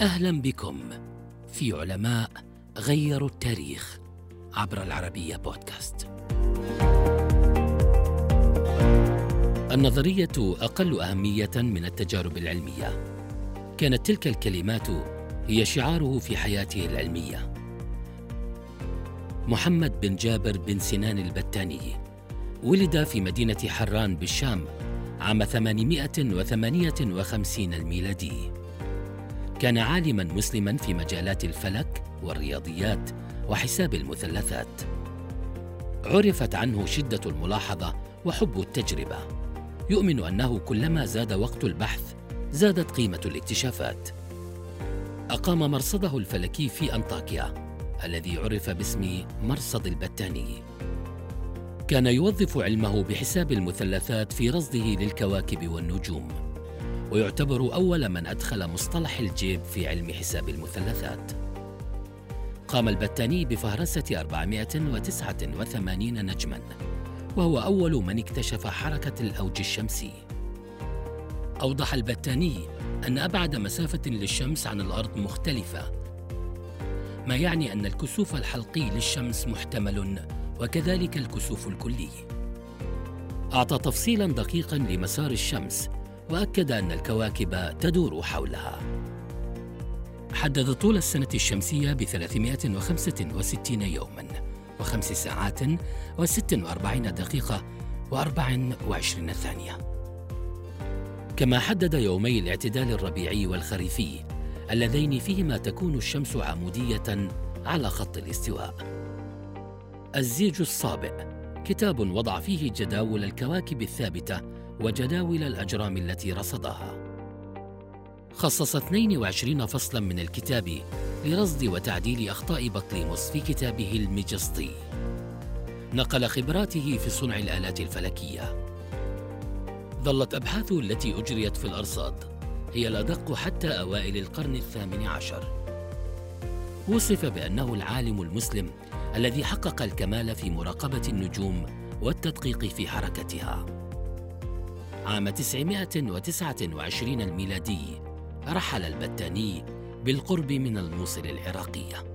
أهلا بكم في علماء غيروا التاريخ عبر العربية بودكاست. النظرية أقل أهمية من التجارب العلمية. كانت تلك الكلمات هي شعاره في حياته العلمية. محمد بن جابر بن سنان البتاني ولد في مدينة حران بالشام عام 858 الميلادي. كان عالما مسلما في مجالات الفلك والرياضيات وحساب المثلثات. عرفت عنه شدة الملاحظة وحب التجربة. يؤمن أنه كلما زاد وقت البحث زادت قيمة الاكتشافات. أقام مرصده الفلكي في أنطاكيا الذي عرف باسم مرصد البتاني. كان يوظف علمه بحساب المثلثات في رصده للكواكب والنجوم. ويعتبر أول من أدخل مصطلح الجيب في علم حساب المثلثات. قام البتاني بفهرسة 489 نجما وهو أول من اكتشف حركة الأوج الشمسي. أوضح البتاني أن أبعد مسافة للشمس عن الأرض مختلفة ما يعني أن الكسوف الحلقي للشمس محتمل وكذلك الكسوف الكلي. أعطى تفصيلا دقيقا لمسار الشمس وأكد أن الكواكب تدور حولها. حدد طول السنة الشمسية ب 365 يوما وخمس ساعات و46 دقيقة و24 ثانية. كما حدد يومي الاعتدال الربيعي والخريفي اللذين فيهما تكون الشمس عمودية على خط الاستواء. الزيج الصابئ كتاب وضع فيه جداول الكواكب الثابتة وجداول الأجرام التي رصدها. خصص 22 فصلا من الكتاب لرصد وتعديل أخطاء بطليموس في كتابه المجسطي. نقل خبراته في صنع الآلات الفلكية. ظلت أبحاثه التي أجريت في الأرصاد هي الأدق حتى أوائل القرن الثامن عشر. وصف بأنه العالم المسلم الذي حقق الكمال في مراقبة النجوم والتدقيق في حركتها. عام 929 الميلادي رحل البتاني بالقرب من الموصل العراقيه